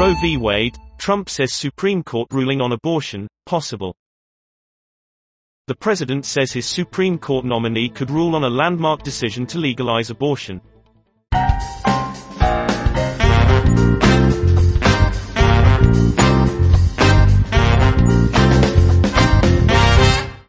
Roe v. Wade, Trump says Supreme Court ruling on abortion, possible. The president says his Supreme Court nominee could rule on a landmark decision to legalize abortion.